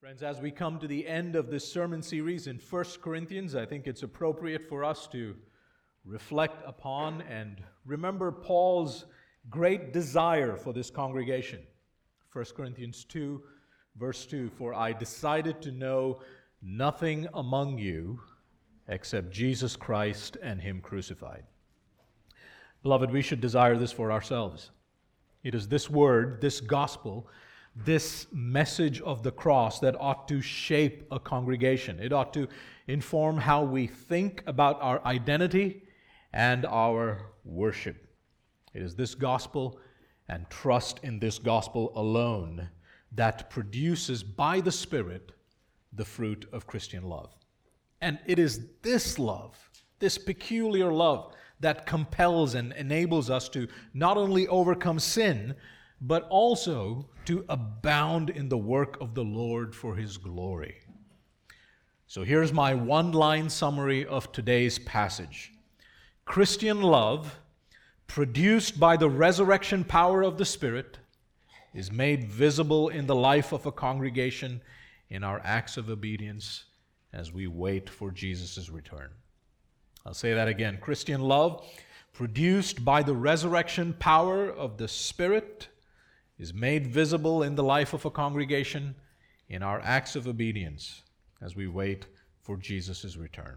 Friends, as we come to the end of this sermon series in 1 Corinthians, I think it's appropriate for us to reflect upon and remember Paul's great desire for this congregation. 1 Corinthians 2, verse 2 For I decided to know nothing among you except Jesus Christ and Him crucified. Beloved, we should desire this for ourselves. It is this word, this gospel, this message of the cross that ought to shape a congregation. It ought to inform how we think about our identity and our worship. It is this gospel and trust in this gospel alone that produces by the Spirit the fruit of Christian love. And it is this love, this peculiar love, that compels and enables us to not only overcome sin, but also to abound in the work of the Lord for his glory. So here's my one line summary of today's passage Christian love, produced by the resurrection power of the Spirit, is made visible in the life of a congregation in our acts of obedience as we wait for Jesus' return. I'll say that again. Christian love, produced by the resurrection power of the Spirit, is made visible in the life of a congregation in our acts of obedience as we wait for Jesus' return.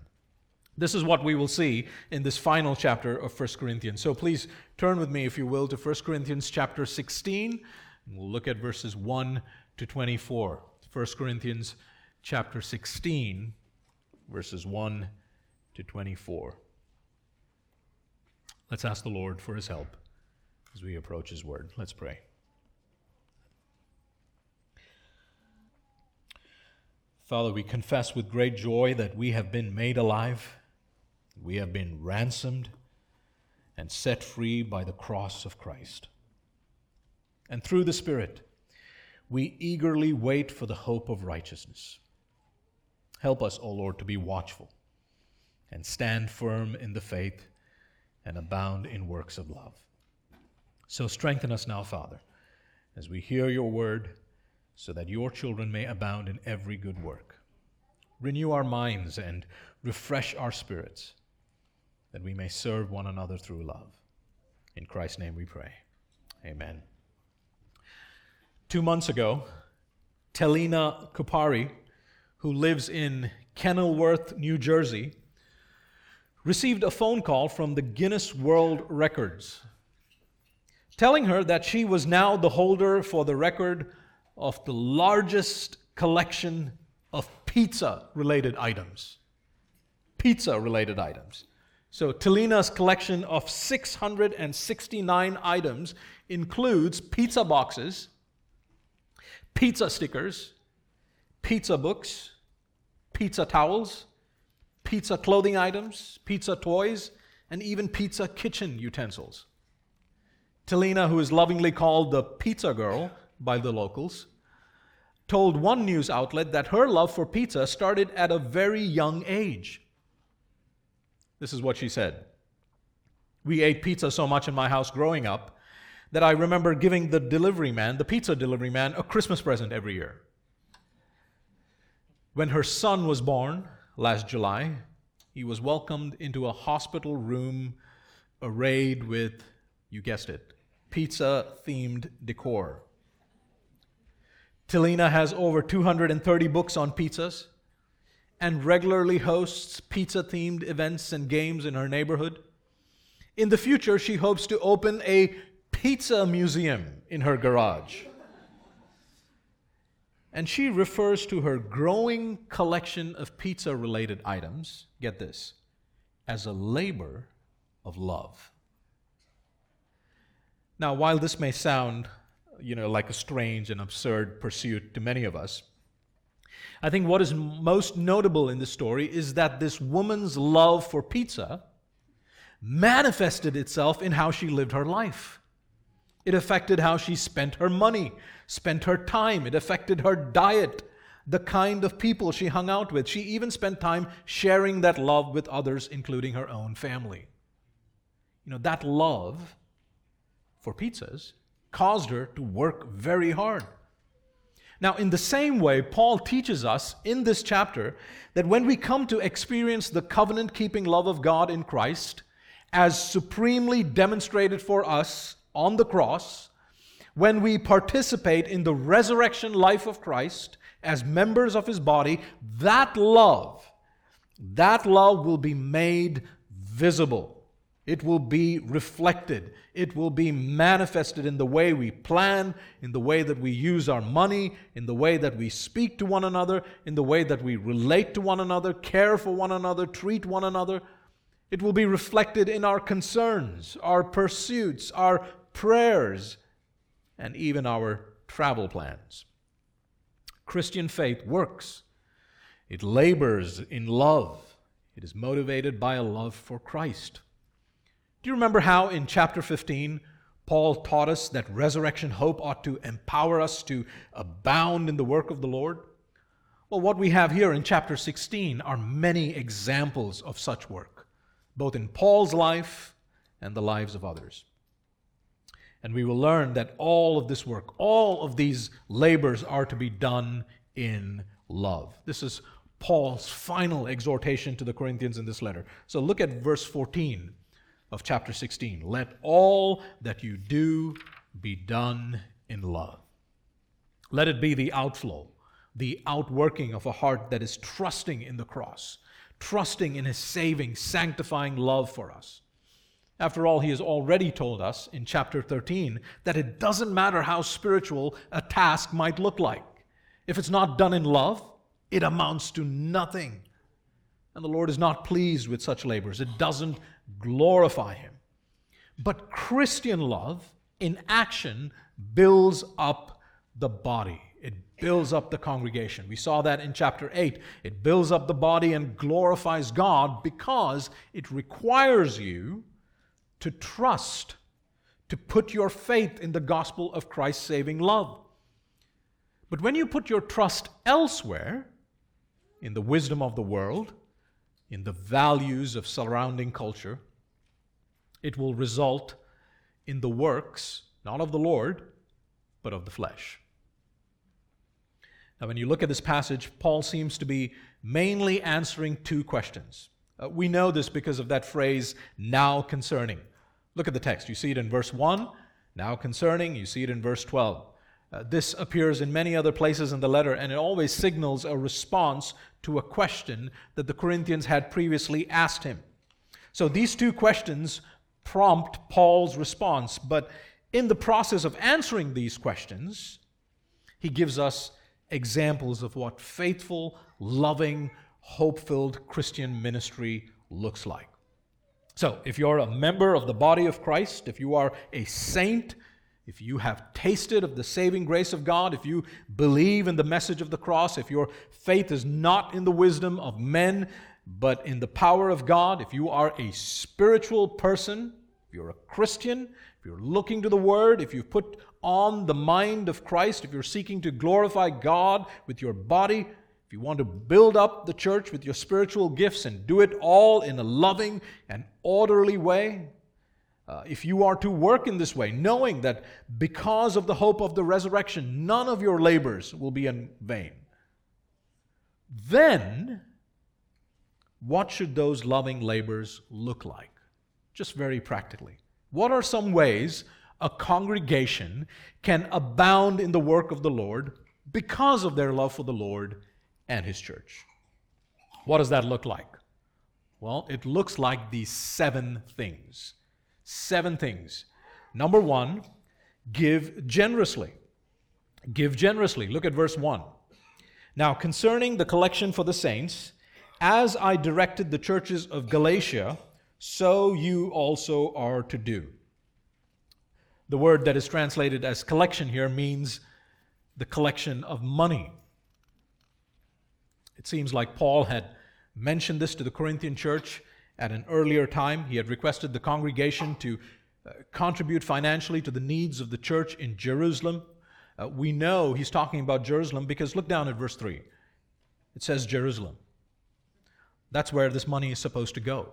This is what we will see in this final chapter of 1 Corinthians. So please turn with me, if you will, to 1 Corinthians chapter 16, and we'll look at verses 1 to 24. 1 Corinthians chapter 16, verses 1 to 24. Let's ask the Lord for his help as we approach his word. Let's pray. Father, we confess with great joy that we have been made alive, we have been ransomed and set free by the cross of Christ. And through the Spirit, we eagerly wait for the hope of righteousness. Help us, O Lord, to be watchful and stand firm in the faith and abound in works of love. So strengthen us now, Father, as we hear your word so that your children may abound in every good work. Renew our minds and refresh our spirits, that we may serve one another through love. In Christ's name we pray. Amen. Two months ago, Telina Kupari, who lives in Kenilworth, New Jersey, received a phone call from the Guinness World Records telling her that she was now the holder for the record of the largest collection of pizza related items. Pizza related items. So, Telina's collection of 669 items includes pizza boxes, pizza stickers, pizza books, pizza towels, pizza clothing items, pizza toys, and even pizza kitchen utensils. Telina, who is lovingly called the pizza girl by the locals, told one news outlet that her love for pizza started at a very young age. This is what she said We ate pizza so much in my house growing up that I remember giving the delivery man, the pizza delivery man, a Christmas present every year. When her son was born last July, he was welcomed into a hospital room arrayed with, you guessed it, pizza themed decor. Telina has over 230 books on pizzas and regularly hosts pizza themed events and games in her neighborhood. In the future, she hopes to open a pizza museum in her garage. And she refers to her growing collection of pizza related items, get this, as a labor of love. Now, while this may sound, you know, like a strange and absurd pursuit to many of us, I think what is most notable in this story is that this woman's love for pizza manifested itself in how she lived her life. It affected how she spent her money, spent her time. It affected her diet, the kind of people she hung out with. She even spent time sharing that love with others, including her own family. You know, that love for pizzas caused her to work very hard. Now, in the same way, Paul teaches us in this chapter that when we come to experience the covenant keeping love of God in Christ, as supremely demonstrated for us on the cross, when we participate in the resurrection life of Christ as members of his body, that love, that love will be made visible. It will be reflected. It will be manifested in the way we plan, in the way that we use our money, in the way that we speak to one another, in the way that we relate to one another, care for one another, treat one another. It will be reflected in our concerns, our pursuits, our prayers, and even our travel plans. Christian faith works, it labors in love, it is motivated by a love for Christ. Do you remember how in chapter 15 Paul taught us that resurrection hope ought to empower us to abound in the work of the Lord? Well, what we have here in chapter 16 are many examples of such work, both in Paul's life and the lives of others. And we will learn that all of this work, all of these labors are to be done in love. This is Paul's final exhortation to the Corinthians in this letter. So look at verse 14 of chapter 16. Let all that you do be done in love. Let it be the outflow, the outworking of a heart that is trusting in the cross, trusting in his saving, sanctifying love for us. After all, he has already told us in chapter 13 that it doesn't matter how spiritual a task might look like. If it's not done in love, it amounts to nothing. And the Lord is not pleased with such labors. It doesn't glorify Him. But Christian love in action builds up the body. It builds up the congregation. We saw that in chapter 8. It builds up the body and glorifies God because it requires you to trust, to put your faith in the gospel of Christ's saving love. But when you put your trust elsewhere, in the wisdom of the world, in the values of surrounding culture, it will result in the works, not of the Lord, but of the flesh. Now, when you look at this passage, Paul seems to be mainly answering two questions. Uh, we know this because of that phrase, now concerning. Look at the text. You see it in verse 1, now concerning. You see it in verse 12. Uh, this appears in many other places in the letter, and it always signals a response to a question that the Corinthians had previously asked him. So these two questions prompt Paul's response, but in the process of answering these questions, he gives us examples of what faithful, loving, hope filled Christian ministry looks like. So, if you're a member of the body of Christ, if you are a saint, if you have tasted of the saving grace of God, if you believe in the message of the cross, if your faith is not in the wisdom of men, but in the power of God, if you are a spiritual person, if you're a Christian, if you're looking to the Word, if you've put on the mind of Christ, if you're seeking to glorify God with your body, if you want to build up the church with your spiritual gifts and do it all in a loving and orderly way, uh, if you are to work in this way, knowing that because of the hope of the resurrection, none of your labors will be in vain, then what should those loving labors look like? Just very practically. What are some ways a congregation can abound in the work of the Lord because of their love for the Lord and His church? What does that look like? Well, it looks like these seven things. Seven things. Number one, give generously. Give generously. Look at verse 1. Now, concerning the collection for the saints, as I directed the churches of Galatia, so you also are to do. The word that is translated as collection here means the collection of money. It seems like Paul had mentioned this to the Corinthian church at an earlier time. He had requested the congregation to uh, contribute financially to the needs of the church in Jerusalem. Uh, we know he's talking about Jerusalem because look down at verse 3. It says Jerusalem. That's where this money is supposed to go.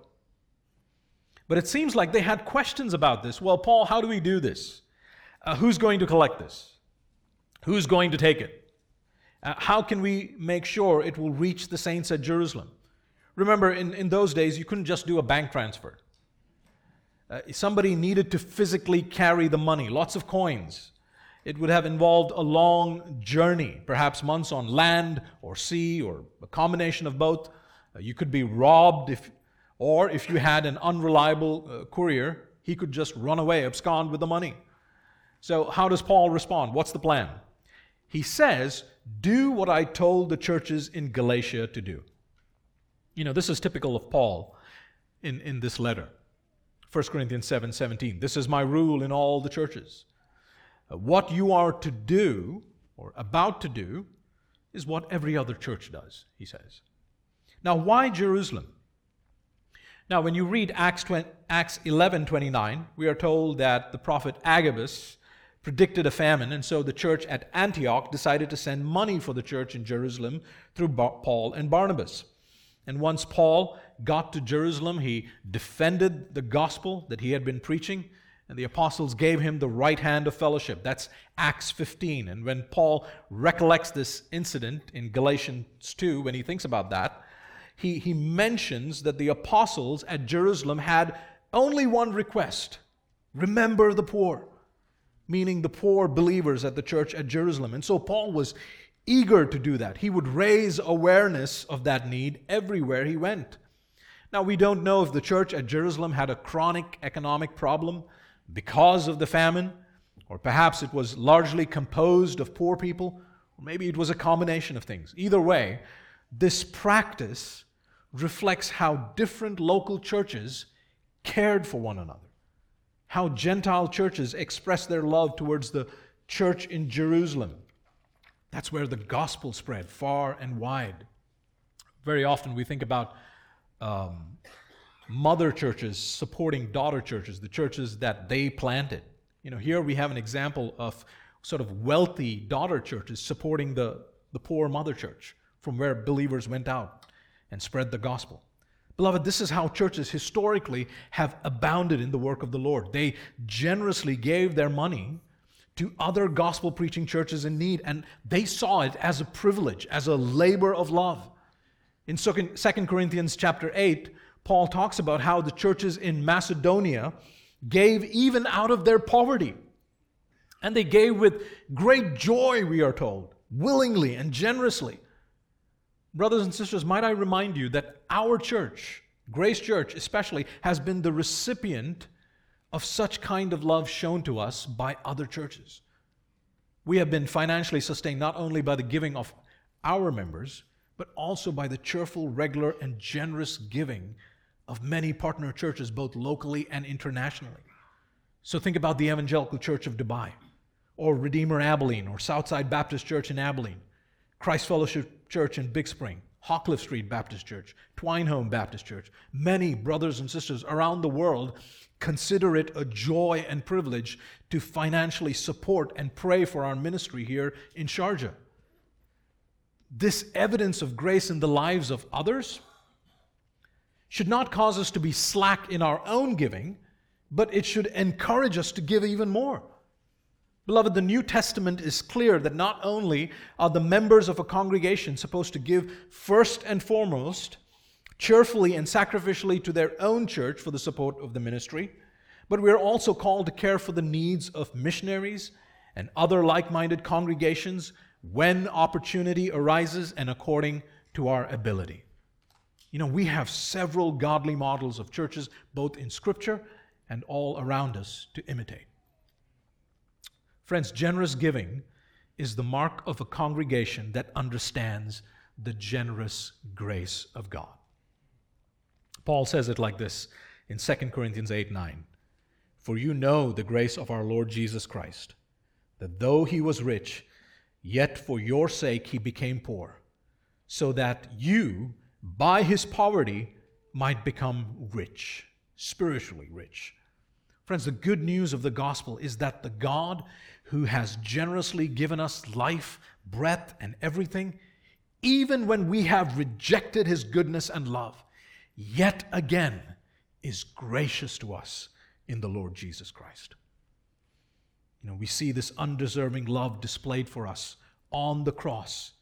But it seems like they had questions about this. Well, Paul, how do we do this? Uh, who's going to collect this? Who's going to take it? Uh, how can we make sure it will reach the saints at Jerusalem? Remember, in, in those days, you couldn't just do a bank transfer. Uh, somebody needed to physically carry the money, lots of coins. It would have involved a long journey, perhaps months on land or sea or a combination of both. Uh, you could be robbed if, or if you had an unreliable uh, courier, he could just run away, abscond with the money. So, how does Paul respond? What's the plan? He says, Do what I told the churches in Galatia to do. You know, this is typical of Paul in, in this letter. 1 Corinthians 7 17. This is my rule in all the churches. What you are to do, or about to do, is what every other church does, he says. Now, why Jerusalem? Now, when you read Acts, 20, Acts 11 29, we are told that the prophet Agabus predicted a famine, and so the church at Antioch decided to send money for the church in Jerusalem through Paul and Barnabas. And once Paul got to Jerusalem, he defended the gospel that he had been preaching, and the apostles gave him the right hand of fellowship. That's Acts 15. And when Paul recollects this incident in Galatians 2, when he thinks about that, he, he mentions that the apostles at Jerusalem had only one request remember the poor, meaning the poor believers at the church at Jerusalem. And so Paul was eager to do that. He would raise awareness of that need everywhere he went. Now, we don't know if the church at Jerusalem had a chronic economic problem because of the famine, or perhaps it was largely composed of poor people, or maybe it was a combination of things. Either way, this practice reflects how different local churches cared for one another, how Gentile churches expressed their love towards the church in Jerusalem that's where the gospel spread far and wide. Very often we think about um, mother churches supporting daughter churches, the churches that they planted. You know, here we have an example of sort of wealthy daughter churches supporting the, the poor mother church from where believers went out and spread the gospel. Beloved, this is how churches historically have abounded in the work of the Lord. They generously gave their money to other gospel preaching churches in need, and they saw it as a privilege, as a labor of love. In 2 Corinthians chapter 8, Paul talks about how the churches in Macedonia gave even out of their poverty. And they gave with great joy, we are told, willingly and generously. Brothers and sisters, might I remind you that our church, Grace Church especially, has been the recipient of such kind of love shown to us by other churches. We have been financially sustained not only by the giving of our members, but also by the cheerful, regular, and generous giving of many partner churches, both locally and internationally. So think about the Evangelical Church of Dubai, or Redeemer Abilene, or Southside Baptist Church in Abilene, Christ Fellowship Church in Big Spring, Hawcliffe Street Baptist Church, Twineholme Baptist Church. Many brothers and sisters around the world consider it a joy and privilege to financially support and pray for our ministry here in Sharjah. This evidence of grace in the lives of others should not cause us to be slack in our own giving, but it should encourage us to give even more. Beloved, the New Testament is clear that not only are the members of a congregation supposed to give first and foremost cheerfully and sacrificially to their own church for the support of the ministry, but we are also called to care for the needs of missionaries and other like minded congregations when opportunity arises and according to our ability. You know, we have several godly models of churches, both in Scripture and all around us, to imitate. Friends, generous giving is the mark of a congregation that understands the generous grace of God. Paul says it like this in 2 Corinthians 8 9. For you know the grace of our Lord Jesus Christ, that though he was rich, yet for your sake he became poor, so that you, by his poverty, might become rich, spiritually rich. Friends, the good news of the gospel is that the God who has generously given us life, breath, and everything, even when we have rejected his goodness and love, yet again is gracious to us in the Lord Jesus Christ. You know, we see this undeserving love displayed for us on the cross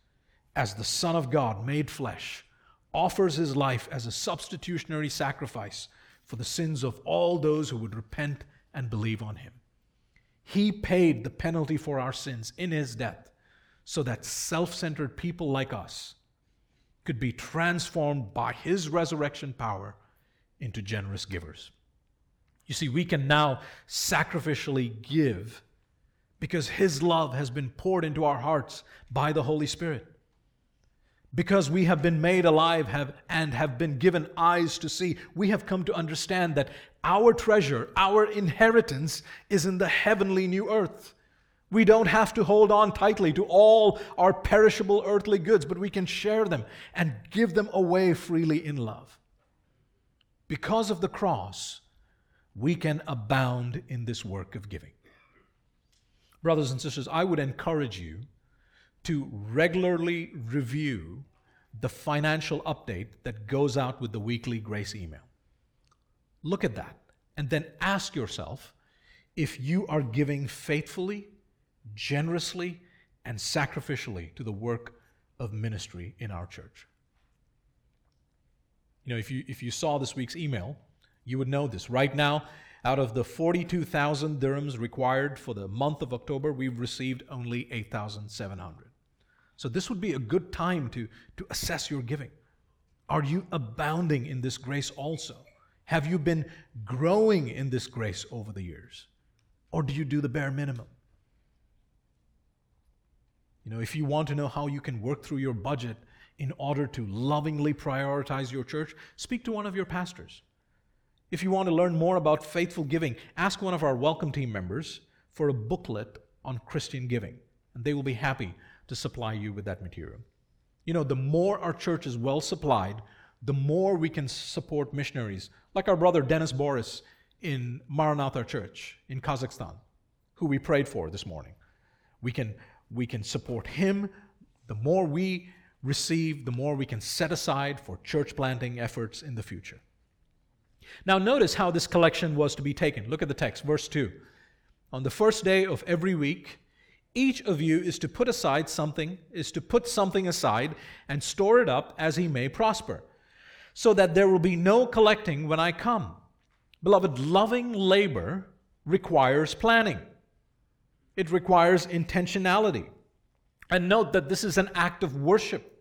as the Son of God made flesh, offers his life as a substitutionary sacrifice for the sins of all those who would repent and believe on him. He paid the penalty for our sins in his death so that self centered people like us could be transformed by his resurrection power into generous givers. You see, we can now sacrificially give because his love has been poured into our hearts by the Holy Spirit because we have been made alive have, and have been given eyes to see, we have come to understand that our treasure, our inheritance, is in the heavenly new earth. We don't have to hold on tightly to all our perishable earthly goods, but we can share them and give them away freely in love. Because of the cross, we can abound in this work of giving. Brothers and sisters, I would encourage you to regularly review the financial update that goes out with the weekly grace email. Look at that and then ask yourself if you are giving faithfully, generously, and sacrificially to the work of ministry in our church. You know, if you, if you saw this week's email, you would know this. Right now, out of the 42,000 dirhams required for the month of October, we've received only 8,700. So, this would be a good time to, to assess your giving. Are you abounding in this grace also? Have you been growing in this grace over the years? Or do you do the bare minimum? You know, if you want to know how you can work through your budget in order to lovingly prioritize your church, speak to one of your pastors. If you want to learn more about faithful giving, ask one of our welcome team members for a booklet on Christian giving, and they will be happy to supply you with that material. You know, the more our church is well supplied, the more we can support missionaries, like our brother Dennis Boris in Maranatha Church in Kazakhstan, who we prayed for this morning. We can, we can support him. The more we receive, the more we can set aside for church planting efforts in the future. Now, notice how this collection was to be taken. Look at the text, verse 2. On the first day of every week, each of you is to put aside something, is to put something aside and store it up as he may prosper, so that there will be no collecting when I come. Beloved, loving labor requires planning, it requires intentionality. And note that this is an act of worship.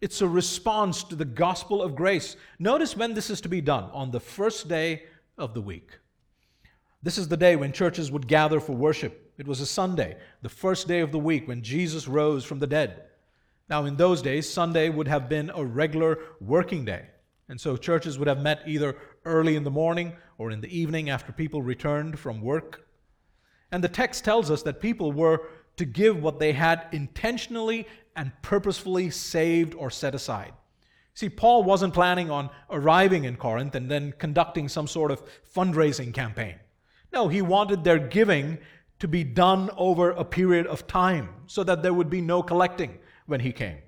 It's a response to the gospel of grace. Notice when this is to be done on the first day of the week. This is the day when churches would gather for worship. It was a Sunday, the first day of the week when Jesus rose from the dead. Now, in those days, Sunday would have been a regular working day. And so churches would have met either early in the morning or in the evening after people returned from work. And the text tells us that people were to give what they had intentionally and purposefully saved or set aside. See, Paul wasn't planning on arriving in Corinth and then conducting some sort of fundraising campaign. No, he wanted their giving to be done over a period of time so that there would be no collecting when he came.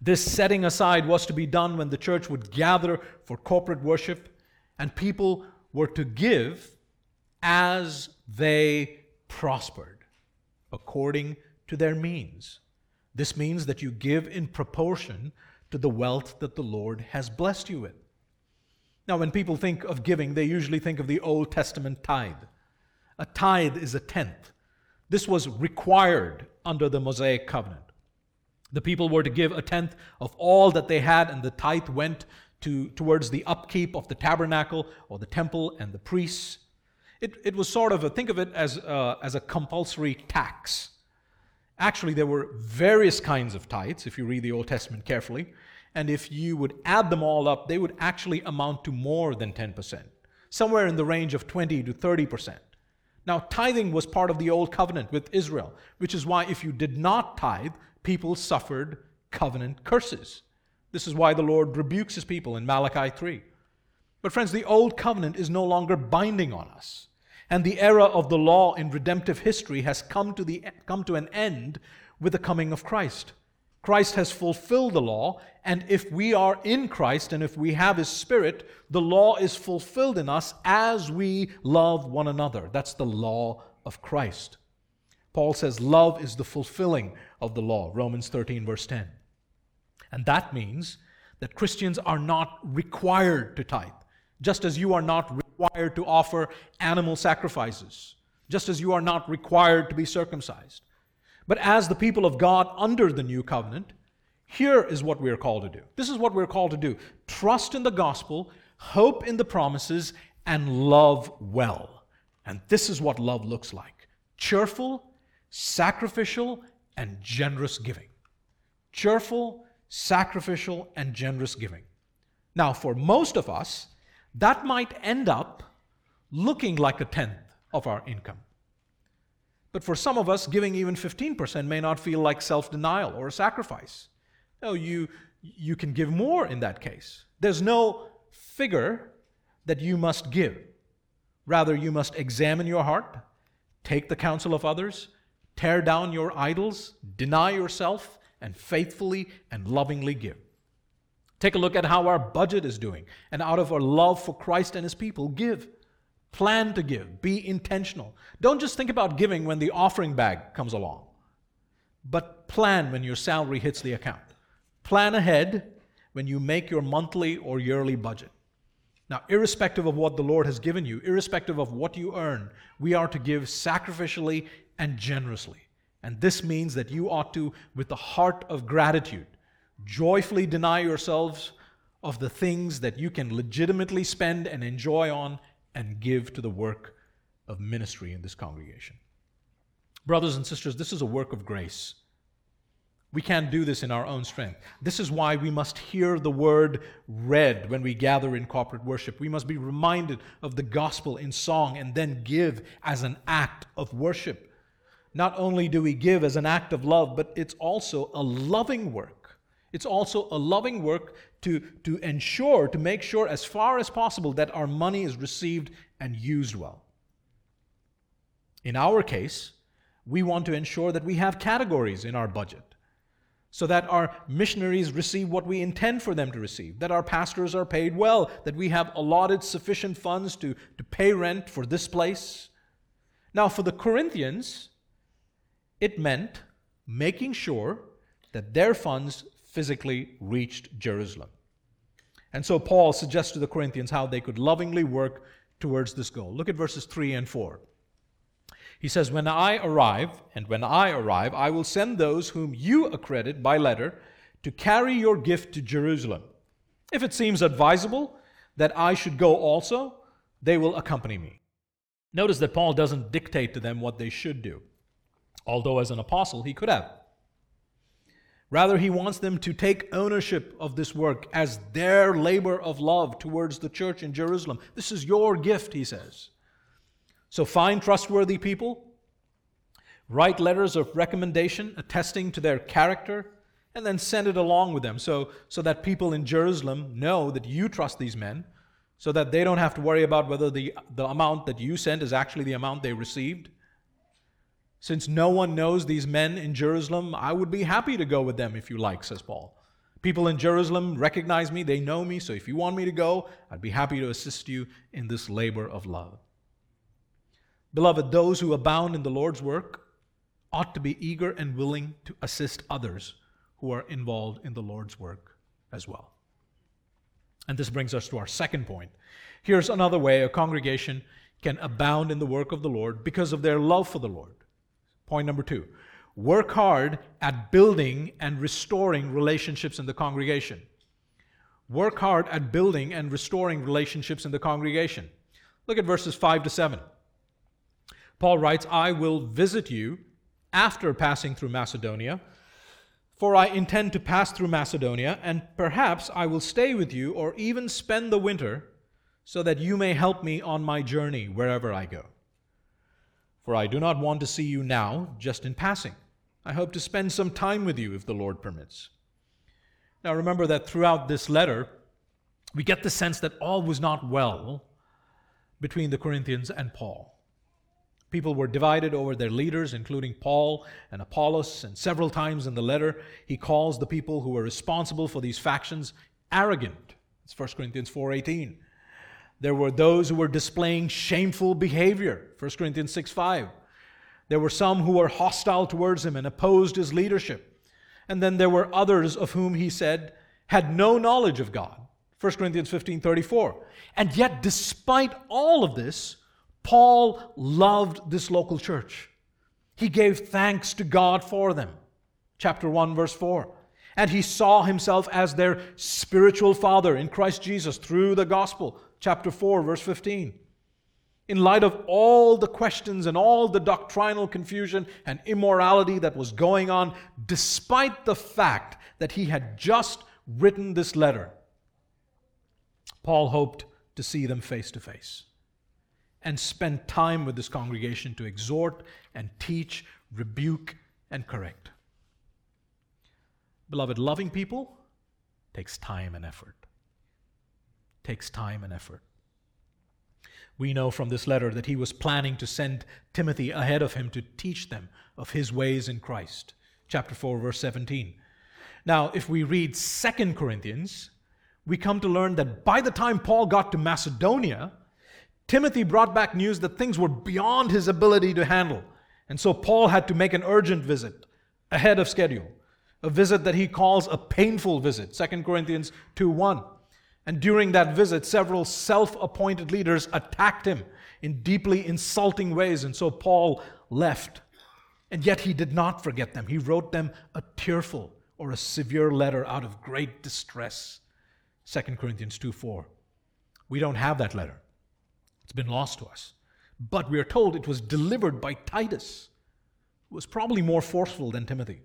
This setting aside was to be done when the church would gather for corporate worship and people were to give as they prospered, according to their means. This means that you give in proportion to the wealth that the Lord has blessed you with. Now, when people think of giving, they usually think of the Old Testament tithe. A tithe is a tenth. This was required under the Mosaic covenant. The people were to give a tenth of all that they had, and the tithe went to, towards the upkeep of the tabernacle or the temple and the priests. It, it was sort of a, think of it as a, as a compulsory tax. Actually, there were various kinds of tithes, if you read the Old Testament carefully and if you would add them all up, they would actually amount to more than 10%, somewhere in the range of 20 to 30%. Now, tithing was part of the old covenant with Israel, which is why if you did not tithe, people suffered covenant curses. This is why the Lord rebukes his people in Malachi 3. But, friends, the old covenant is no longer binding on us. And the era of the law in redemptive history has come to, the, come to an end with the coming of Christ. Christ has fulfilled the law, and if we are in Christ and if we have His Spirit, the law is fulfilled in us as we love one another. That's the law of Christ. Paul says love is the fulfilling of the law, Romans 13, verse 10. And that means that Christians are not required to tithe, just as you are not required to offer animal sacrifices, just as you are not required to be circumcised. But as the people of God under the new covenant, here is what we are called to do. This is what we're called to do trust in the gospel, hope in the promises, and love well. And this is what love looks like cheerful, sacrificial, and generous giving. Cheerful, sacrificial, and generous giving. Now, for most of us, that might end up looking like a tenth of our income. But for some of us, giving even 15% may not feel like self denial or a sacrifice. No, you, you can give more in that case. There's no figure that you must give. Rather, you must examine your heart, take the counsel of others, tear down your idols, deny yourself, and faithfully and lovingly give. Take a look at how our budget is doing, and out of our love for Christ and His people, give. Plan to give. Be intentional. Don't just think about giving when the offering bag comes along, but plan when your salary hits the account. Plan ahead when you make your monthly or yearly budget. Now, irrespective of what the Lord has given you, irrespective of what you earn, we are to give sacrificially and generously. And this means that you ought to, with the heart of gratitude, joyfully deny yourselves of the things that you can legitimately spend and enjoy on and give to the work of ministry in this congregation. Brothers and sisters, this is a work of grace. We can't do this in our own strength. This is why we must hear the word read when we gather in corporate worship. We must be reminded of the gospel in song and then give as an act of worship. Not only do we give as an act of love, but it's also a loving work. It's also a loving work to, to ensure, to make sure as far as possible that our money is received and used well. In our case, we want to ensure that we have categories in our budget so that our missionaries receive what we intend for them to receive, that our pastors are paid well, that we have allotted sufficient funds to, to pay rent for this place. Now, for the Corinthians, it meant making sure that their funds physically reached Jerusalem. And so Paul suggests to the Corinthians how they could lovingly work towards this goal. Look at verses 3 and 4. He says, When I arrive, and when I arrive, I will send those whom you accredit by letter to carry your gift to Jerusalem. If it seems advisable that I should go also, they will accompany me. Notice that Paul doesn't dictate to them what they should do, although as an apostle he could have. Rather, he wants them to take ownership of this work as their labor of love towards the church in Jerusalem. This is your gift, he says. So find trustworthy people, write letters of recommendation attesting to their character, and then send it along with them so, so that people in Jerusalem know that you trust these men, so that they don't have to worry about whether the, the amount that you sent is actually the amount they received. Since no one knows these men in Jerusalem, I would be happy to go with them if you like, says Paul. People in Jerusalem recognize me, they know me, so if you want me to go, I'd be happy to assist you in this labor of love. Beloved, those who abound in the Lord's work ought to be eager and willing to assist others who are involved in the Lord's work as well. And this brings us to our second point. Here's another way a congregation can abound in the work of the Lord because of their love for the Lord. Point number two work hard at building and restoring relationships in the congregation. Work hard at building and restoring relationships in the congregation. Look at verses 5 to 7. Paul writes, I will visit you after passing through Macedonia, for I intend to pass through Macedonia, and perhaps I will stay with you or even spend the winter, so that you may help me on my journey wherever I go. For I do not want to see you now, just in passing. I hope to spend some time with you if the Lord permits. Now remember that throughout this letter, we get the sense that all was not well between the Corinthians and Paul. People were divided over their leaders, including Paul and Apollos, and several times in the letter, he calls the people who were responsible for these factions arrogant. It's 1 Corinthians 4:18. There were those who were displaying shameful behavior, 1 Corinthians 6:5. There were some who were hostile towards him and opposed his leadership. And then there were others of whom he said had no knowledge of God. 1 Corinthians 15 34. And yet, despite all of this, Paul loved this local church. He gave thanks to God for them. Chapter 1, verse 4. And he saw himself as their spiritual father in Christ Jesus through the gospel. Chapter 4, verse 15 in light of all the questions and all the doctrinal confusion and immorality that was going on, despite the fact that he had just written this letter, Paul hoped to see them face to face and spend time with this congregation to exhort and teach, rebuke, and correct. Beloved, loving people takes time and effort. Takes time and effort. We know from this letter that he was planning to send Timothy ahead of him to teach them of his ways in Christ. Chapter 4, verse 17. Now, if we read Second Corinthians, we come to learn that by the time Paul got to Macedonia, Timothy brought back news that things were beyond his ability to handle. And so Paul had to make an urgent visit ahead of schedule, a visit that he calls a painful visit. 2 Corinthians 2 1. And during that visit, several self appointed leaders attacked him in deeply insulting ways. And so Paul left. And yet he did not forget them. He wrote them a tearful or a severe letter out of great distress. 2 Corinthians 2 4. We don't have that letter, it's been lost to us. But we are told it was delivered by Titus, who was probably more forceful than Timothy.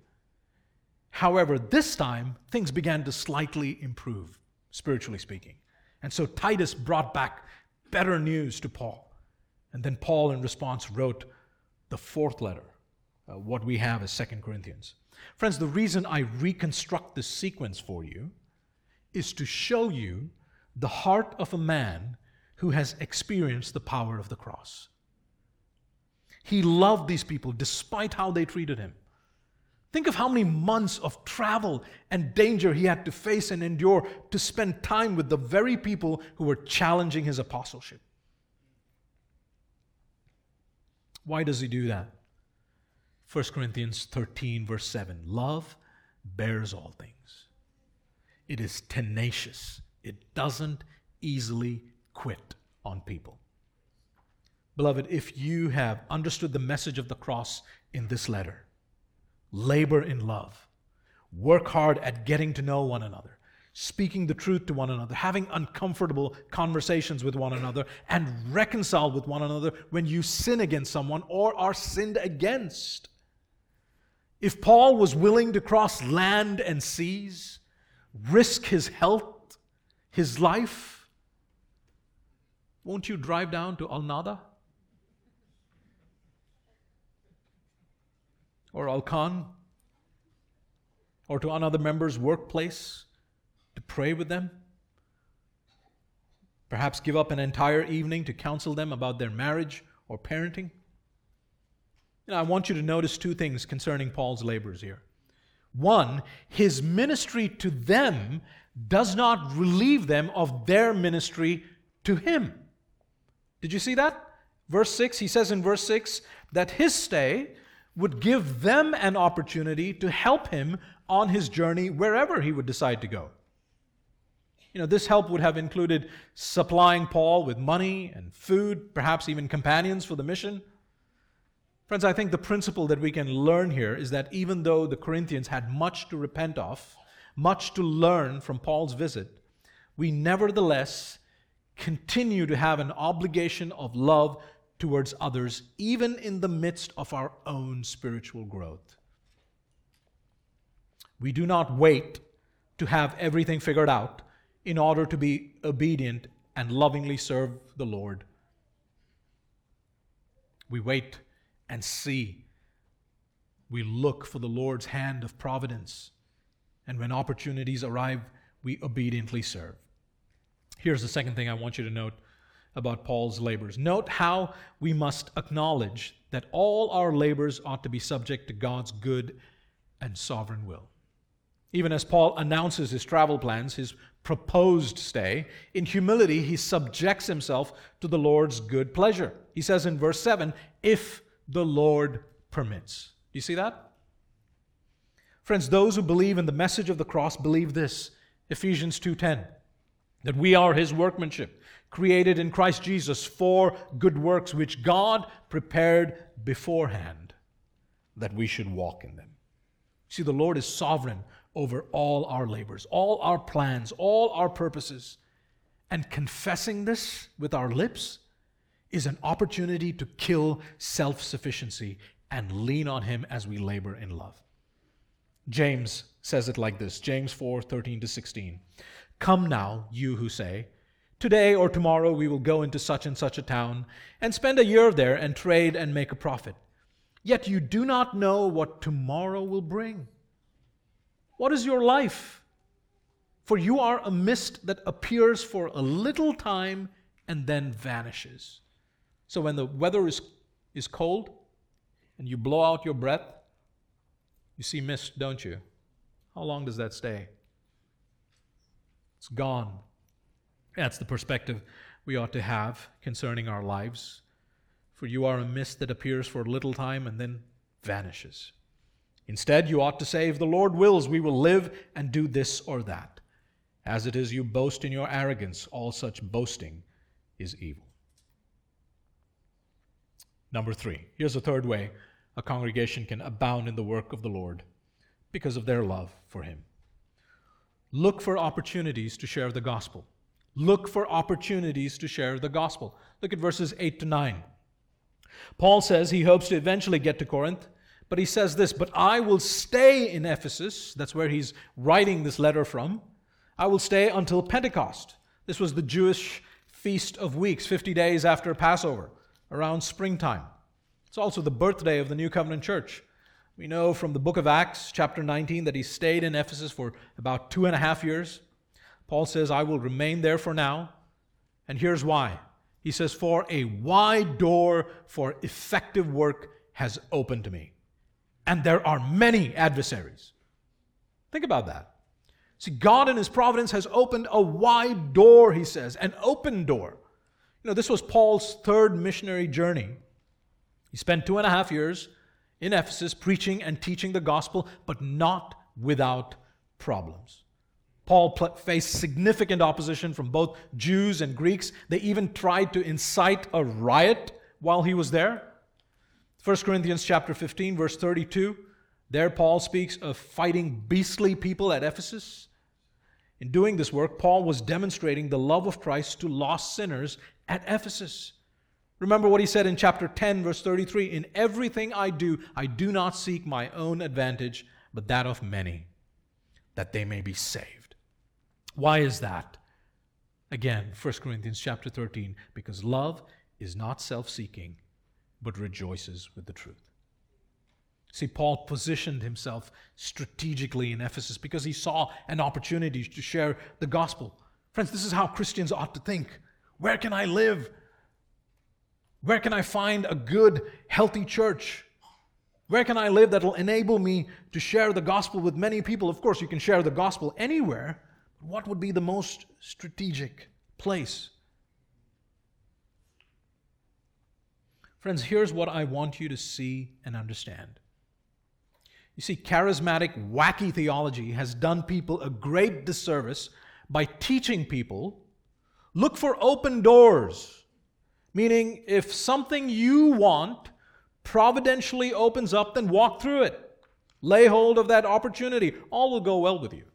However, this time things began to slightly improve spiritually speaking. And so Titus brought back better news to Paul. And then Paul, in response, wrote the fourth letter, uh, what we have is Second Corinthians. Friends, the reason I reconstruct this sequence for you is to show you the heart of a man who has experienced the power of the cross. He loved these people despite how they treated him. Think of how many months of travel and danger he had to face and endure to spend time with the very people who were challenging his apostleship. Why does he do that? 1 Corinthians 13, verse 7 Love bears all things, it is tenacious, it doesn't easily quit on people. Beloved, if you have understood the message of the cross in this letter, labor in love, work hard at getting to know one another, speaking the truth to one another, having uncomfortable conversations with one another, and reconcile with one another when you sin against someone or are sinned against. If Paul was willing to cross land and seas, risk his health, his life, won't you drive down to Al Nahda? Or Al Khan or to another member's workplace to pray with them. Perhaps give up an entire evening to counsel them about their marriage or parenting. And I want you to notice two things concerning Paul's labors here. One, his ministry to them does not relieve them of their ministry to him. Did you see that? Verse 6, he says in verse 6 that his stay would give them an opportunity to help him on his journey wherever he would decide to go. You know, this help would have included supplying Paul with money and food, perhaps even companions for the mission. Friends, I think the principle that we can learn here is that even though the Corinthians had much to repent of, much to learn from Paul's visit, we nevertheless continue to have an obligation of love towards others, even in the midst of our own spiritual growth. We do not wait to have everything figured out in order to be obedient and lovingly serve the Lord. We wait and see. We look for the Lord's hand of providence. And when opportunities arrive, we obediently serve. Here's the second thing I want you to note about Paul's labors. Note how we must acknowledge that all our labors ought to be subject to God's good and sovereign will. Even as Paul announces his travel plans, his proposed stay, in humility he subjects himself to the Lord's good pleasure. He says in verse 7 if the Lord permits. Do you see that? Friends, those who believe in the message of the cross believe this. Ephesians 2:10 that we are his workmanship, created in Christ Jesus for good works which God prepared beforehand that we should walk in them. See, the Lord is sovereign over all our labors, all our plans, all our purposes. And confessing this with our lips is an opportunity to kill self sufficiency and lean on Him as we labor in love. James says it like this James 4 13 to 16. Come now, you who say, Today or tomorrow we will go into such and such a town and spend a year there and trade and make a profit. Yet you do not know what tomorrow will bring. What is your life? For you are a mist that appears for a little time and then vanishes. So when the weather is, is cold and you blow out your breath, you see mist, don't you? How long does that stay? It's gone. That's the perspective we ought to have concerning our lives. For you are a mist that appears for a little time and then vanishes. Instead, you ought to say, If the Lord wills, we will live and do this or that. As it is you boast in your arrogance, all such boasting is evil. Number three, here's a third way a congregation can abound in the work of the Lord because of their love for Him. Look for opportunities to share the gospel. Look for opportunities to share the gospel. Look at verses 8 to 9. Paul says he hopes to eventually get to Corinth, but he says this But I will stay in Ephesus. That's where he's writing this letter from. I will stay until Pentecost. This was the Jewish feast of weeks, 50 days after Passover, around springtime. It's also the birthday of the New Covenant Church. We know from the book of Acts, chapter 19, that he stayed in Ephesus for about two and a half years. Paul says, I will remain there for now. And here's why. He says, For a wide door for effective work has opened to me. And there are many adversaries. Think about that. See, God in His providence has opened a wide door, he says, an open door. You know, this was Paul's third missionary journey. He spent two and a half years in Ephesus preaching and teaching the gospel, but not without problems. Paul faced significant opposition from both Jews and Greeks. They even tried to incite a riot while he was there. 1 Corinthians chapter 15 verse 32, there Paul speaks of fighting beastly people at Ephesus. In doing this work, Paul was demonstrating the love of Christ to lost sinners at Ephesus. Remember what he said in chapter 10, verse 33 In everything I do, I do not seek my own advantage, but that of many, that they may be saved. Why is that? Again, 1 Corinthians chapter 13, because love is not self seeking, but rejoices with the truth. See, Paul positioned himself strategically in Ephesus because he saw an opportunity to share the gospel. Friends, this is how Christians ought to think. Where can I live where can I find a good, healthy church? Where can I live that will enable me to share the gospel with many people? Of course, you can share the gospel anywhere. What would be the most strategic place? Friends, here's what I want you to see and understand. You see, charismatic, wacky theology has done people a great disservice by teaching people look for open doors Meaning, if something you want providentially opens up, then walk through it. Lay hold of that opportunity. All will go well with you.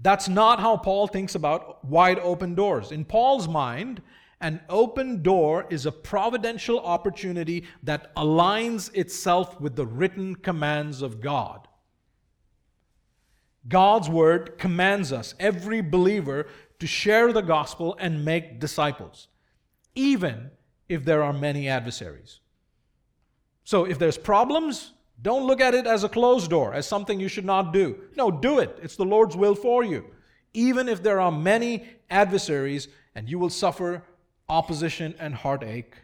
That's not how Paul thinks about wide open doors. In Paul's mind, an open door is a providential opportunity that aligns itself with the written commands of God. God's word commands us, every believer, to share the gospel and make disciples even if there are many adversaries. So if there's problems, don't look at it as a closed door, as something you should not do. No, do it. It's the Lord's will for you. Even if there are many adversaries and you will suffer opposition and heartache,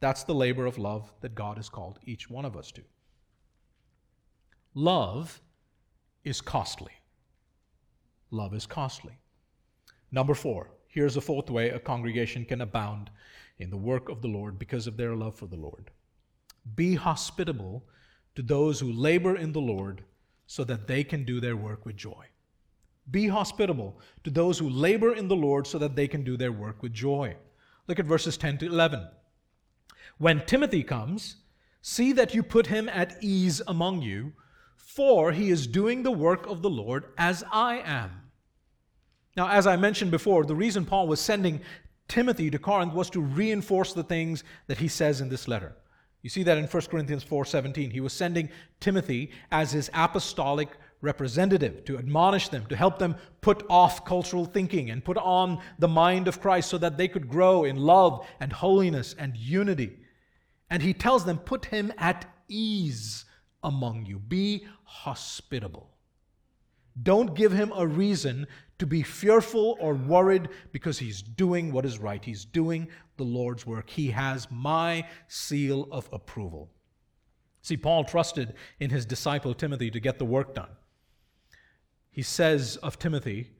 that's the labor of love that God has called each one of us to. Love is costly. Love is costly. Number four, Here's a fourth way a congregation can abound in the work of the Lord because of their love for the Lord. Be hospitable to those who labor in the Lord so that they can do their work with joy. Be hospitable to those who labor in the Lord so that they can do their work with joy. Look at verses 10 to 11. When Timothy comes, see that you put him at ease among you, for he is doing the work of the Lord as I am. Now, as I mentioned before, the reason Paul was sending Timothy to Corinth was to reinforce the things that he says in this letter. You see that in 1 Corinthians 4:17. He was sending Timothy as his apostolic representative to admonish them, to help them put off cultural thinking and put on the mind of Christ so that they could grow in love and holiness and unity. And he tells them, put him at ease among you. Be hospitable. Don't give him a reason to be fearful or worried because he's doing what is right. He's doing the Lord's work. He has my seal of approval. See, Paul trusted in his disciple Timothy to get the work done. He says of Timothy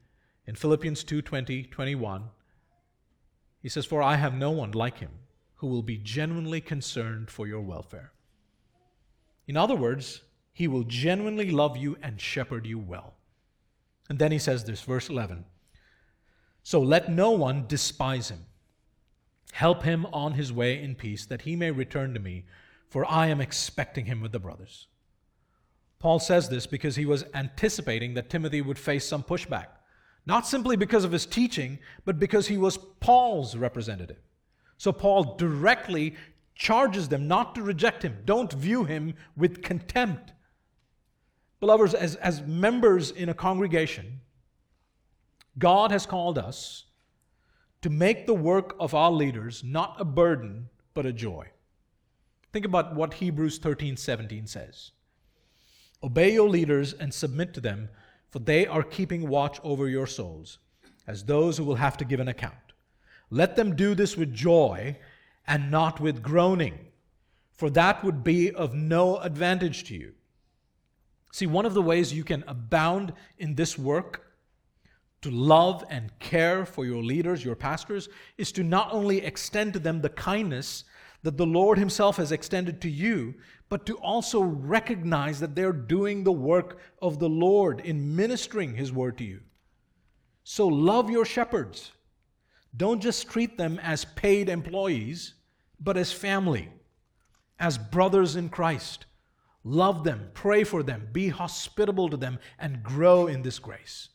in Philippians 2 20, 21, he says, For I have no one like him who will be genuinely concerned for your welfare. In other words, he will genuinely love you and shepherd you well. And then he says this, verse 11 So let no one despise him. Help him on his way in peace, that he may return to me, for I am expecting him with the brothers. Paul says this because he was anticipating that Timothy would face some pushback, not simply because of his teaching, but because he was Paul's representative. So Paul directly charges them not to reject him. Don't view him with contempt. Beloveds, as, as members in a congregation, God has called us to make the work of our leaders not a burden, but a joy. Think about what Hebrews 13 17 says. Obey your leaders and submit to them, for they are keeping watch over your souls, as those who will have to give an account. Let them do this with joy and not with groaning, for that would be of no advantage to you. See, one of the ways you can abound in this work, to love and care for your leaders, your pastors, is to not only extend to them the kindness that the Lord Himself has extended to you, but to also recognize that they're doing the work of the Lord in ministering His word to you. So love your shepherds. Don't just treat them as paid employees, but as family, as brothers in Christ Love them, pray for them, be hospitable to them, and grow in this grace.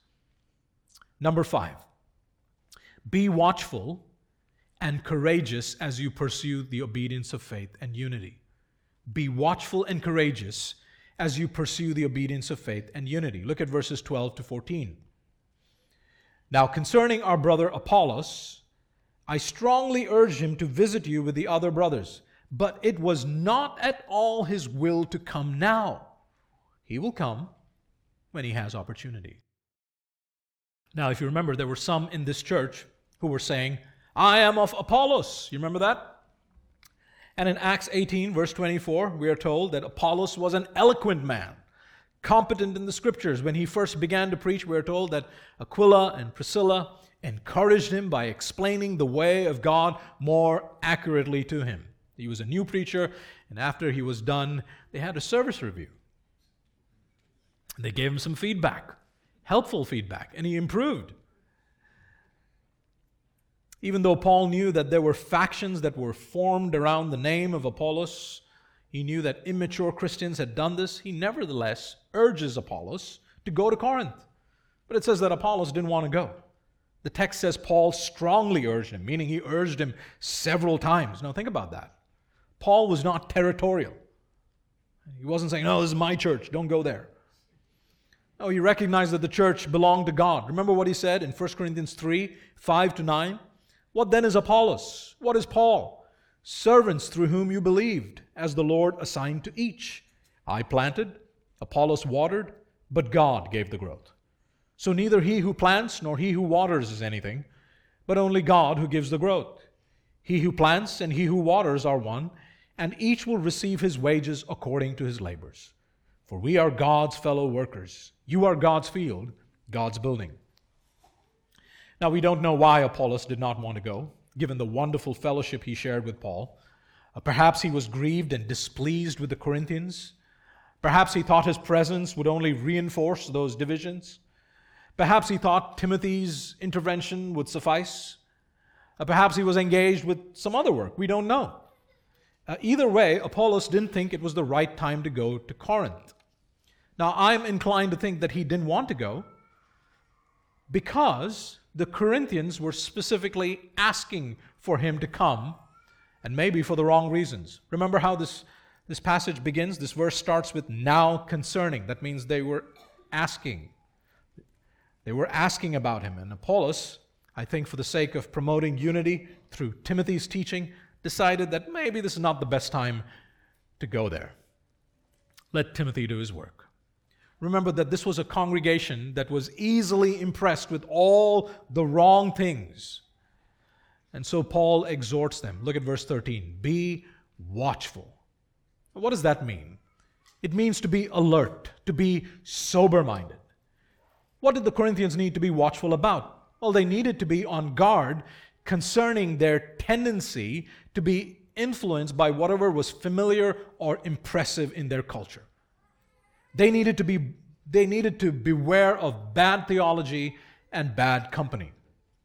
Number five, be watchful and courageous as you pursue the obedience of faith and unity. Be watchful and courageous as you pursue the obedience of faith and unity. Look at verses 12 to 14. Now, concerning our brother Apollos, I strongly urge him to visit you with the other brothers but it was not at all his will to come now. He will come when he has opportunity. Now, if you remember, there were some in this church who were saying, I am of Apollos. You remember that? And in Acts 18, verse 24, we are told that Apollos was an eloquent man, competent in the scriptures. When he first began to preach, we are told that Aquila and Priscilla encouraged him by explaining the way of God more accurately to him. He was a new preacher, and after he was done, they had a service review. They gave him some feedback, helpful feedback, and he improved. Even though Paul knew that there were factions that were formed around the name of Apollos, he knew that immature Christians had done this. He nevertheless urges Apollos to go to Corinth. But it says that Apollos didn't want to go. The text says Paul strongly urged him, meaning he urged him several times. Now, think about that. Paul was not territorial. He wasn't saying, No, this is my church, don't go there. No, he recognized that the church belonged to God. Remember what he said in 1 Corinthians 3 5 to 9? What then is Apollos? What is Paul? Servants through whom you believed, as the Lord assigned to each. I planted, Apollos watered, but God gave the growth. So neither he who plants nor he who waters is anything, but only God who gives the growth. He who plants and he who waters are one and each will receive his wages according to his labors. For we are God's fellow workers. You are God's field, God's building. Now, we don't know why Apollos did not want to go, given the wonderful fellowship he shared with Paul. Uh, perhaps he was grieved and displeased with the Corinthians. Perhaps he thought his presence would only reinforce those divisions. Perhaps he thought Timothy's intervention would suffice. Uh, perhaps he was engaged with some other work. We don't know. Uh, either way, Apollos didn't think it was the right time to go to Corinth. Now, I'm inclined to think that he didn't want to go because the Corinthians were specifically asking for him to come, and maybe for the wrong reasons. Remember how this, this passage begins? This verse starts with now concerning. That means they were asking. They were asking about him. And Apollos, I think for the sake of promoting unity through Timothy's teaching, decided that maybe this is not the best time to go there. Let Timothy do his work. Remember that this was a congregation that was easily impressed with all the wrong things. And so Paul exhorts them. Look at verse 13 be watchful. What does that mean? It means to be alert, to be sober minded. What did the Corinthians need to be watchful about? Well, they needed to be on guard concerning their tendency to be influenced by whatever was familiar or impressive in their culture. They needed to be they needed to beware of bad theology and bad company.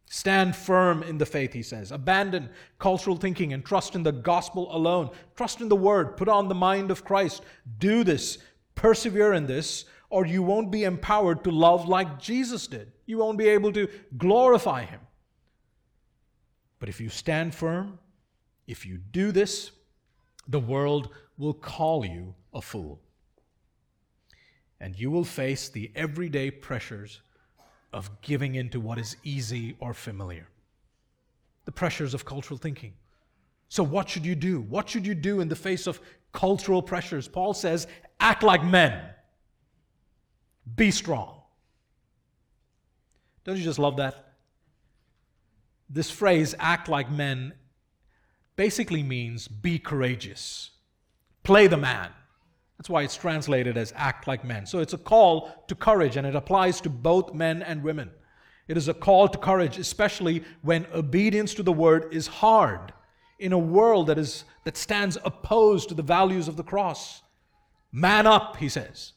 Stand firm in the faith, he says. Abandon cultural thinking and trust in the gospel alone. Trust in the word. Put on the mind of Christ. Do this. Persevere in this, or you won't be empowered to love like Jesus did. You won't be able to glorify him. But if you stand firm, if you do this, the world will call you a fool and you will face the everyday pressures of giving into what is easy or familiar. The pressures of cultural thinking. So, what should you do? What should you do in the face of cultural pressures? Paul says, act like men, be strong. Don't you just love that? This phrase, act like men, basically means be courageous, play the man. That's why it's translated as act like men. So it's a call to courage, and it applies to both men and women. It is a call to courage, especially when obedience to the word is hard in a world that, is, that stands opposed to the values of the cross. Man up, he says.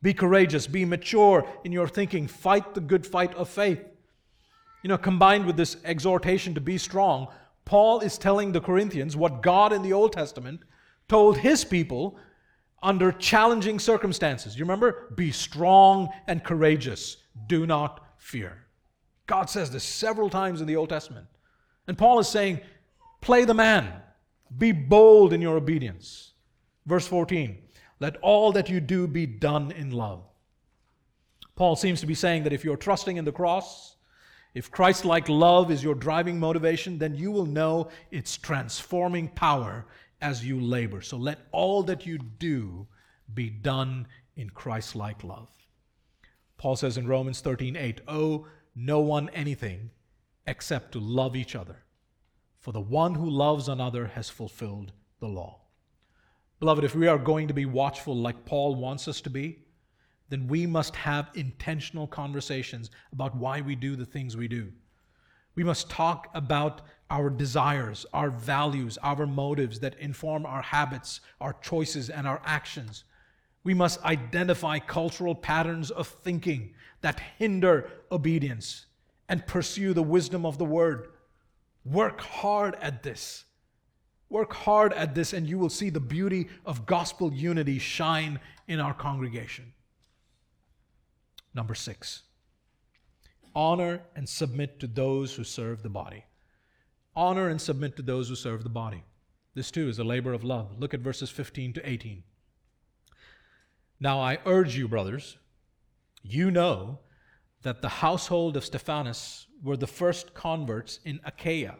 Be courageous, be mature in your thinking, fight the good fight of faith. You know, combined with this exhortation to be strong, Paul is telling the Corinthians what God in the Old Testament told his people under challenging circumstances. You remember? Be strong and courageous. Do not fear. God says this several times in the Old Testament. And Paul is saying, play the man. Be bold in your obedience. Verse 14, let all that you do be done in love. Paul seems to be saying that if you're trusting in the cross, if Christ like love is your driving motivation, then you will know its transforming power as you labor. So let all that you do be done in Christ like love. Paul says in Romans 13 8, owe no one anything except to love each other. For the one who loves another has fulfilled the law. Beloved, if we are going to be watchful like Paul wants us to be, then we must have intentional conversations about why we do the things we do. We must talk about our desires, our values, our motives that inform our habits, our choices, and our actions. We must identify cultural patterns of thinking that hinder obedience and pursue the wisdom of the word. Work hard at this. Work hard at this, and you will see the beauty of gospel unity shine in our congregation. Number six honor and submit to those who serve the body. Honor and submit to those who serve the body. This too is a labor of love. Look at verses 15 to 18. Now I urge you, brothers, you know that the household of Stephanas were the first converts in Achaia,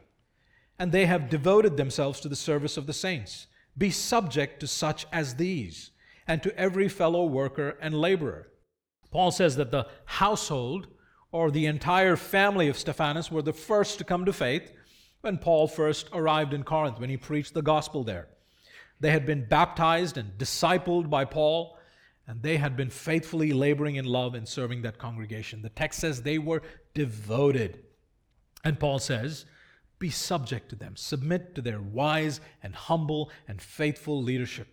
and they have devoted themselves to the service of the saints. Be subject to such as these, and to every fellow worker and laborer. Paul says that the household or the entire family of Stephanas were the first to come to faith when Paul first arrived in Corinth, when he preached the gospel there. They had been baptized and discipled by Paul, and they had been faithfully laboring in love and serving that congregation. The text says they were devoted. And Paul says, Be subject to them, submit to their wise and humble and faithful leadership,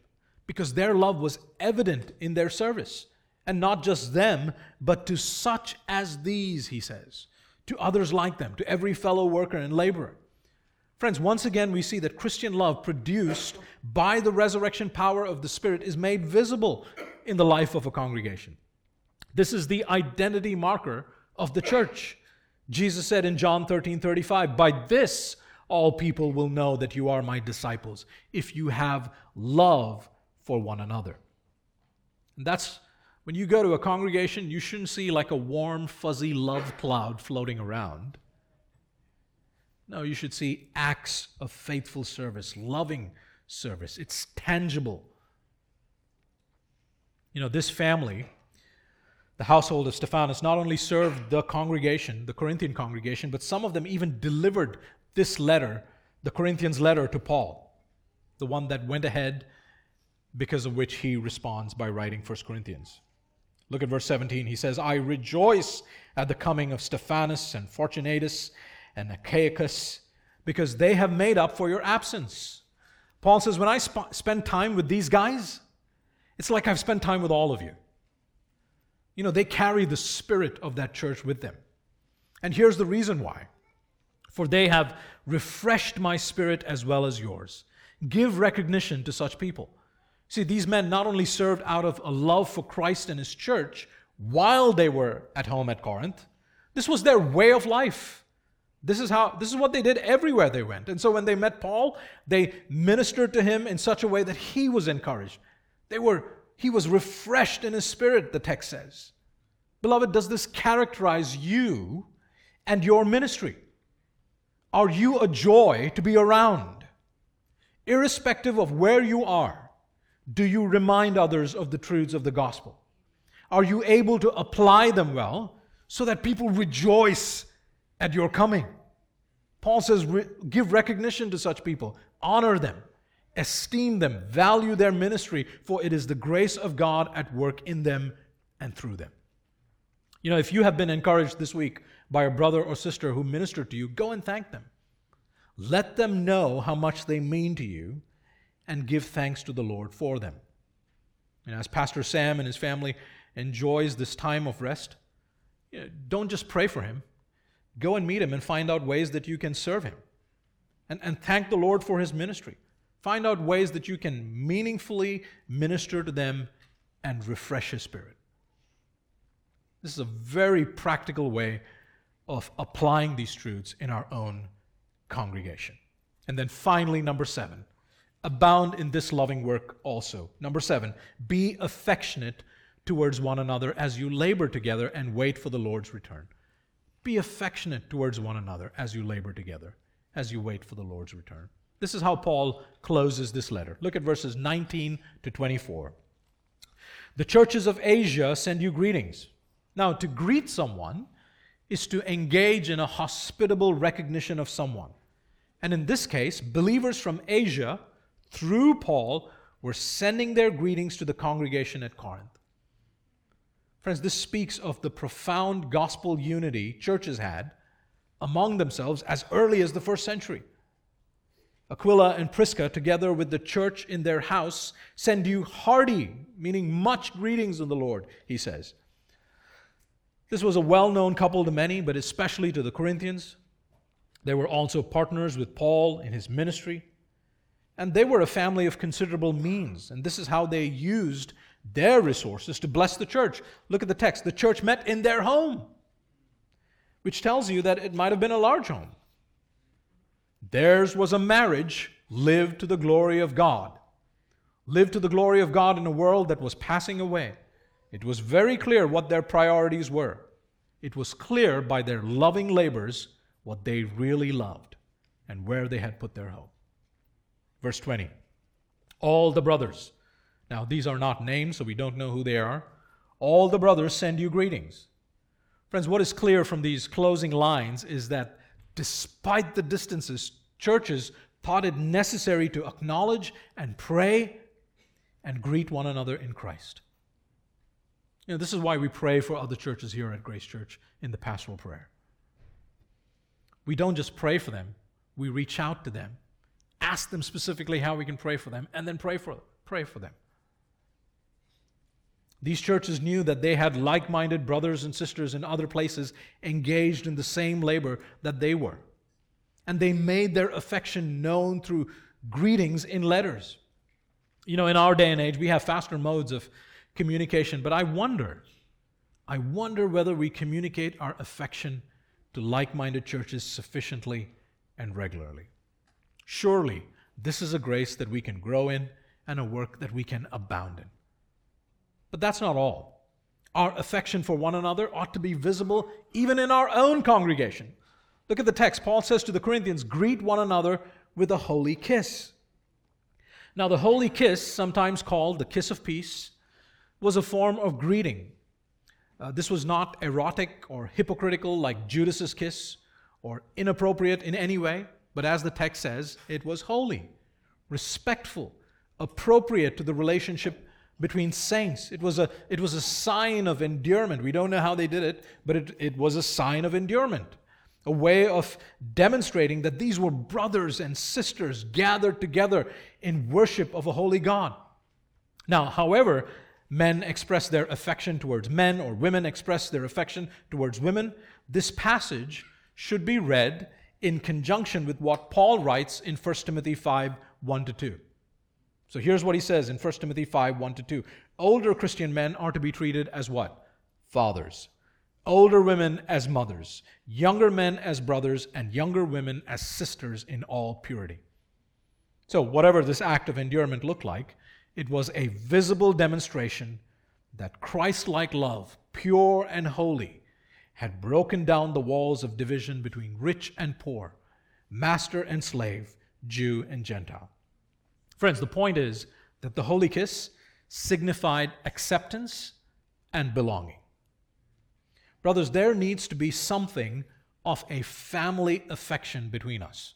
because their love was evident in their service. And not just them, but to such as these, he says, to others like them, to every fellow worker and laborer. Friends, once again, we see that Christian love produced by the resurrection power of the Spirit is made visible in the life of a congregation. This is the identity marker of the church. Jesus said in John 13 35, By this all people will know that you are my disciples, if you have love for one another. And that's when you go to a congregation, you shouldn't see like a warm, fuzzy love cloud floating around. No, you should see acts of faithful service, loving service. It's tangible. You know, this family, the household of Stephanas, not only served the congregation, the Corinthian congregation, but some of them even delivered this letter, the Corinthians' letter to Paul, the one that went ahead because of which he responds by writing 1 Corinthians. Look at verse 17. He says, I rejoice at the coming of Stephanas and Fortunatus and Achaicus because they have made up for your absence. Paul says, When I sp- spend time with these guys, it's like I've spent time with all of you. You know, they carry the spirit of that church with them. And here's the reason why for they have refreshed my spirit as well as yours. Give recognition to such people. See, these men not only served out of a love for Christ and his church while they were at home at Corinth, this was their way of life. This is how this is what they did everywhere they went. And so when they met Paul, they ministered to him in such a way that he was encouraged. They were he was refreshed in his spirit, the text says. Beloved, does this characterize you and your ministry? Are you a joy to be around? Irrespective of where you are, do you remind others of the truths of the gospel? Are you able to apply them well so that people rejoice at your coming? Paul says, give recognition to such people, honor them, esteem them, value their ministry, for it is the grace of God at work in them and through them. You know, if you have been encouraged this week by a brother or sister who ministered to you, go and thank them. Let them know how much they mean to you and give thanks to the Lord for them. And as Pastor Sam and his family enjoys this time of rest, you know, don't just pray for him. Go and meet him and find out ways that you can serve him. And, and thank the Lord for his ministry. Find out ways that you can meaningfully minister to them and refresh his spirit. This is a very practical way of applying these truths in our own congregation. And then finally, number seven, abound in this loving work also. Number seven, be affectionate towards one another as you labor together and wait for the Lord's return. Be affectionate towards one another as you labor together, as you wait for the Lord's return. This is how Paul closes this letter. Look at verses 19 to 24. The churches of Asia send you greetings. Now, to greet someone is to engage in a hospitable recognition of someone. And in this case, believers from Asia, through Paul, were sending their greetings to the congregation at Corinth. Friends, this speaks of the profound gospel unity churches had among themselves as early as the first century. Aquila and Prisca, together with the church in their house, send you hearty, meaning much greetings of the Lord, he says. This was a well known couple to many, but especially to the Corinthians. They were also partners with Paul in his ministry. And they were a family of considerable means. And this is how they used their resources to bless the church. Look at the text. The church met in their home, which tells you that it might have been a large home. Theirs was a marriage lived to the glory of God. Lived to the glory of God in a world that was passing away. It was very clear what their priorities were. It was clear by their loving labors what they really loved and where they had put their hope. Verse 20 All the brothers, now these are not names, so we don't know who they are. All the brothers send you greetings. Friends, what is clear from these closing lines is that despite the distances, churches thought it necessary to acknowledge and pray and greet one another in Christ. You know, this is why we pray for other churches here at Grace Church in the pastoral prayer. We don't just pray for them, we reach out to them, ask them specifically how we can pray for them, and then pray for, pray for them. These churches knew that they had like minded brothers and sisters in other places engaged in the same labor that they were. And they made their affection known through greetings in letters. You know, in our day and age, we have faster modes of communication, but I wonder, I wonder whether we communicate our affection to like minded churches sufficiently and regularly. Surely, this is a grace that we can grow in and a work that we can abound in. But that's not all. Our affection for one another ought to be visible even in our own congregation. Look at the text. Paul says to the Corinthians, Greet one another with a holy kiss. Now, the holy kiss, sometimes called the kiss of peace, was a form of greeting. Uh, this was not erotic or hypocritical like Judas's kiss or inappropriate in any way, but as the text says, it was holy, respectful, appropriate to the relationship between saints. It was a, it was a sign of endearment. We don't know how they did it, but it, it was a sign of endearment, a way of demonstrating that these were brothers and sisters gathered together in worship of a holy God. Now, however, men express their affection towards men or women express their affection towards women, this passage should be read in conjunction with what Paul writes in 1 Timothy 5 1 to 2. So here's what he says in 1 Timothy 5 1 to 2. Older Christian men are to be treated as what? Fathers. Older women as mothers. Younger men as brothers. And younger women as sisters in all purity. So, whatever this act of endearment looked like, it was a visible demonstration that Christ like love, pure and holy, had broken down the walls of division between rich and poor, master and slave, Jew and Gentile. Friends, the point is that the holy kiss signified acceptance and belonging. Brothers, there needs to be something of a family affection between us.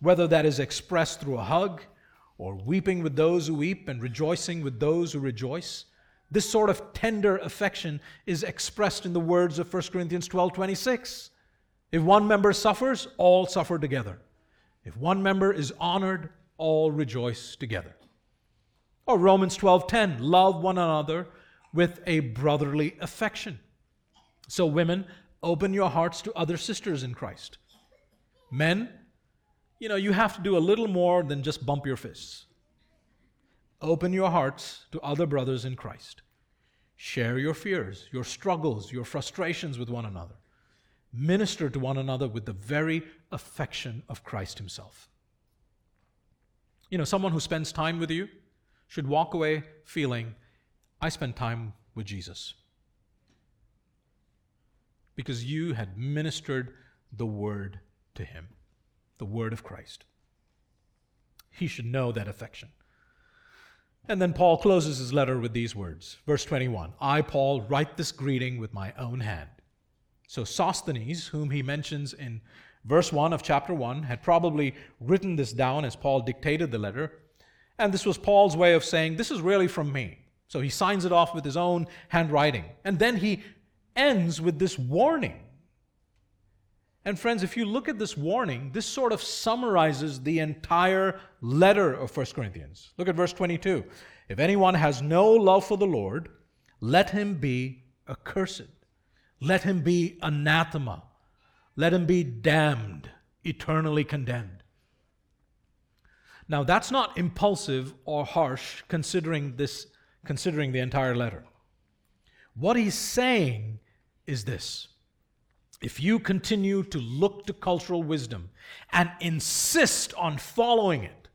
Whether that is expressed through a hug, or weeping with those who weep and rejoicing with those who rejoice. This sort of tender affection is expressed in the words of 1 Corinthians 12 26. If one member suffers, all suffer together. If one member is honored, all rejoice together. Or Romans 12:10, love one another with a brotherly affection. So women, open your hearts to other sisters in Christ. Men, you know, you have to do a little more than just bump your fists. Open your hearts to other brothers in Christ. Share your fears, your struggles, your frustrations with one another. Minister to one another with the very affection of Christ Himself. You know, someone who spends time with you should walk away feeling, I spent time with Jesus. Because you had ministered the word to him the word of Christ. He should know that affection. And then Paul closes his letter with these words. Verse 21 I, Paul, write this greeting with my own hand. So Sosthenes, whom he mentions in verse 1 of chapter 1, had probably written this down as Paul dictated the letter. And this was Paul's way of saying, This is really from me. So he signs it off with his own handwriting. And then he ends with this warning and friends, if you look at this warning, this sort of summarizes the entire letter of 1 Corinthians. Look at verse 22. If anyone has no love for the Lord, let him be accursed. Let him be anathema. Let him be damned, eternally condemned. Now, that's not impulsive or harsh considering this considering the entire letter. What he's saying is this if you continue to look to cultural wisdom and insist on following it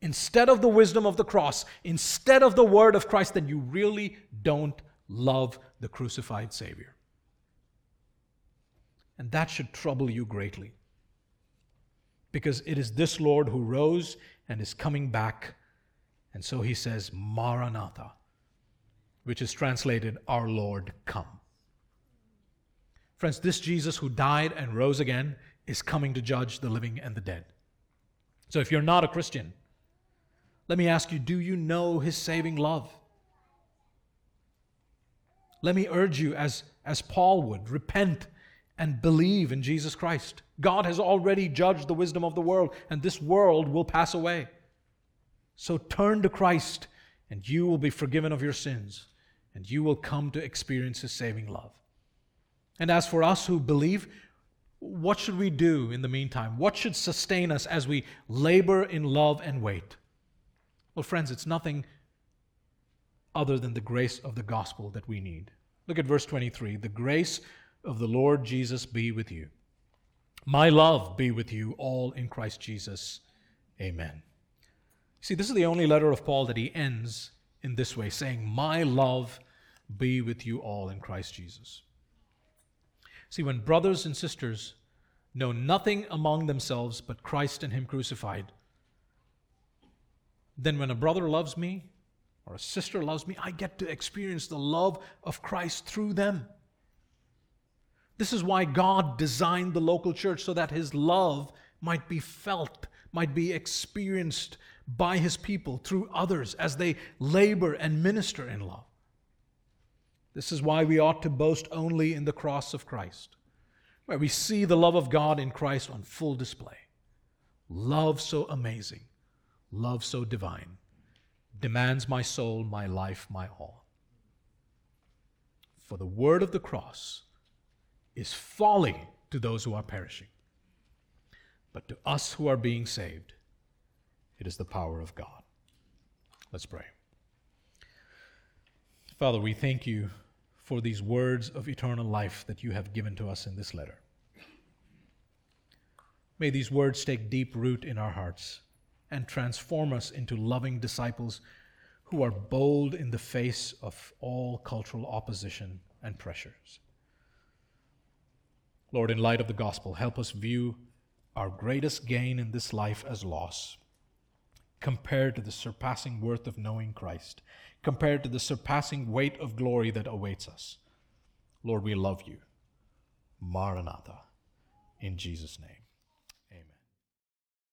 instead of the wisdom of the cross, instead of the word of Christ, then you really don't love the crucified Savior. And that should trouble you greatly. Because it is this Lord who rose and is coming back. And so he says, Maranatha, which is translated, Our Lord, come. Friends, this Jesus who died and rose again is coming to judge the living and the dead. So if you're not a Christian, let me ask you do you know his saving love? Let me urge you, as, as Paul would, repent and believe in Jesus Christ. God has already judged the wisdom of the world, and this world will pass away. So turn to Christ, and you will be forgiven of your sins, and you will come to experience His saving love. And as for us who believe, what should we do in the meantime? What should sustain us as we labor in love and wait? Well, friends, it's nothing other than the grace of the gospel that we need. Look at verse 23 The grace of the Lord Jesus be with you. My love be with you all in Christ Jesus. Amen. See, this is the only letter of Paul that he ends in this way, saying, My love be with you all in Christ Jesus. See, when brothers and sisters know nothing among themselves but Christ and Him crucified, then when a brother loves me or a sister loves me, I get to experience the love of Christ through them. This is why God designed the local church so that his love might be felt, might be experienced by his people through others as they labor and minister in love. This is why we ought to boast only in the cross of Christ, where we see the love of God in Christ on full display. Love so amazing, love so divine, demands my soul, my life, my all. For the word of the cross is folly to those who are perishing. But to us who are being saved, it is the power of God. Let's pray. Father, we thank you for these words of eternal life that you have given to us in this letter. May these words take deep root in our hearts and transform us into loving disciples who are bold in the face of all cultural opposition and pressures. Lord, in light of the gospel, help us view our greatest gain in this life as loss compared to the surpassing worth of knowing Christ, compared to the surpassing weight of glory that awaits us. Lord, we love you. Maranatha. In Jesus' name.